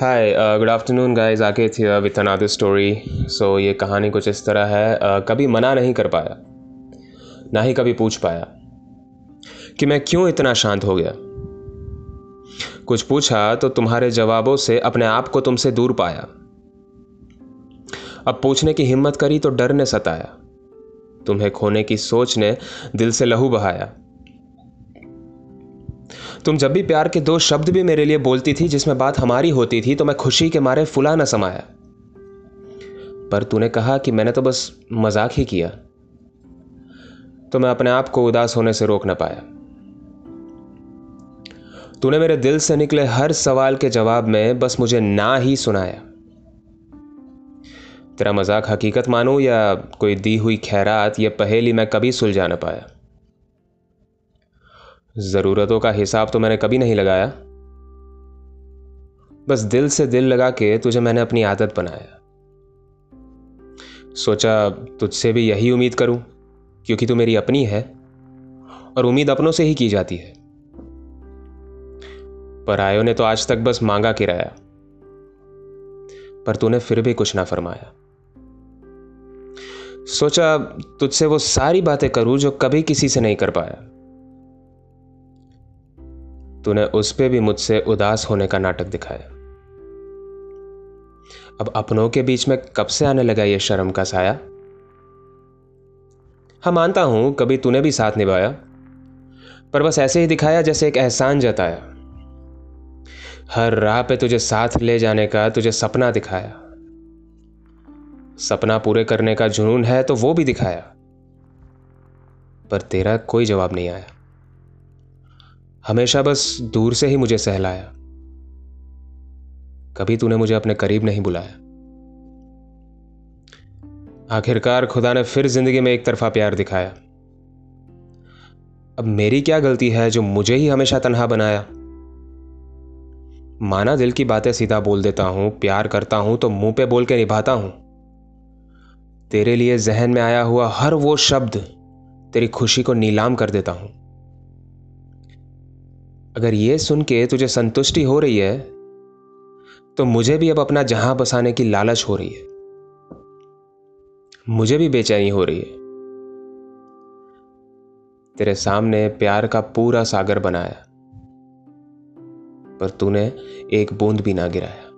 हाय good afternoon guys आके थी with another story so ये कहानी कुछ इस तरह है uh, कभी मना नहीं कर पाया ना ही कभी पूछ पाया कि मैं क्यों इतना शांत हो गया। कुछ पूछा तो तुम्हारे जवाबों से अपने आप को तुमसे दूर पाया। अब पूछने की हिम्मत करी तो डर ने सताया। तुम्हें खोने की सोच ने दिल से लहू बहाया। तुम जब भी प्यार के दो शब्द भी मेरे लिए बोलती थी, जिसमें बात हमारी होती थी तो मैं खुशी के मारे फुला न समाया। पर तूने कहा कि मैंने तो बस मज़ाक ही किया। तो मैं अपने आप को उदास होने से रोक ना पाया। तूने मेरे दिल से निकले हर सवाल के जवाब में बस मुझे ना ही सुनाया। तेरा मज़ाक हकीकत मानूं या कोई दी हुई खैरात या पहेली मैं कभी सुलझा ना पाया। ज़रूरतों का हिसाब तो मैंने कभी नहीं लगाया। बस दिल से दिल लगा के तुझे मैंने अपनी आदत बनाया। सोचा तुझसे भी यही उम्मीद करूँ, क्योंकि तू मेरी अपनी है, और उम्मीद अपनों से ही की जाती है। पर आयो ने तो आज तक बस मांगा किराया, पर तूने फिर भी कुछ ना फरमाया। सोचा तुझसे वो सारी बातें करूँ जो कभी किसी से नहीं कर पाया। तूने उस पर भी मुझसे उदास होने का नाटक दिखाया। अब अपनों के बीच में कब से आने लगा ये शर्म का साया? हाँ मानता हूँ, कभी तूने भी साथ निभाया, पर बस ऐसे ही दिखाया जैसे एक एहसान जताया। हर राह पे तुझे साथ ले जाने का, तुझे सपना दिखाया। सपना पूरे करने का जुनून है तो वो भी दिखाया, पर तेरा कोई जवाब नहीं आया। हमेशा बस दूर से ही मुझे सहलाया। कभी तूने मुझे अपने करीब नहीं बुलाया। आखिरकार खुदा ने फिर ज़िंदगी में एक तरफा प्यार दिखाया। अब मेरी क्या गलती है जो मुझे ही हमेशा तनहा बनाया? माना दिल की बातें सीधा बोल देता हूँ, प्यार करता हूँ तो मुँह पे बोल के निभाता हूँ। तेरे लिए जहन में आया हुआ हर वो शब्द तेरी खुशी को नीलाम कर देता हूँ। अगर ये सुन के तुझे संतुष्टि हो रही है तो मुझे भी अब अपना जहाँ बसाने की लालच हो रही है। मुझे भी बेचैनी हो रही है। तेरे सामने प्यार का पूरा सागर बनाया, पर तूने एक बूंद भी ना गिराया।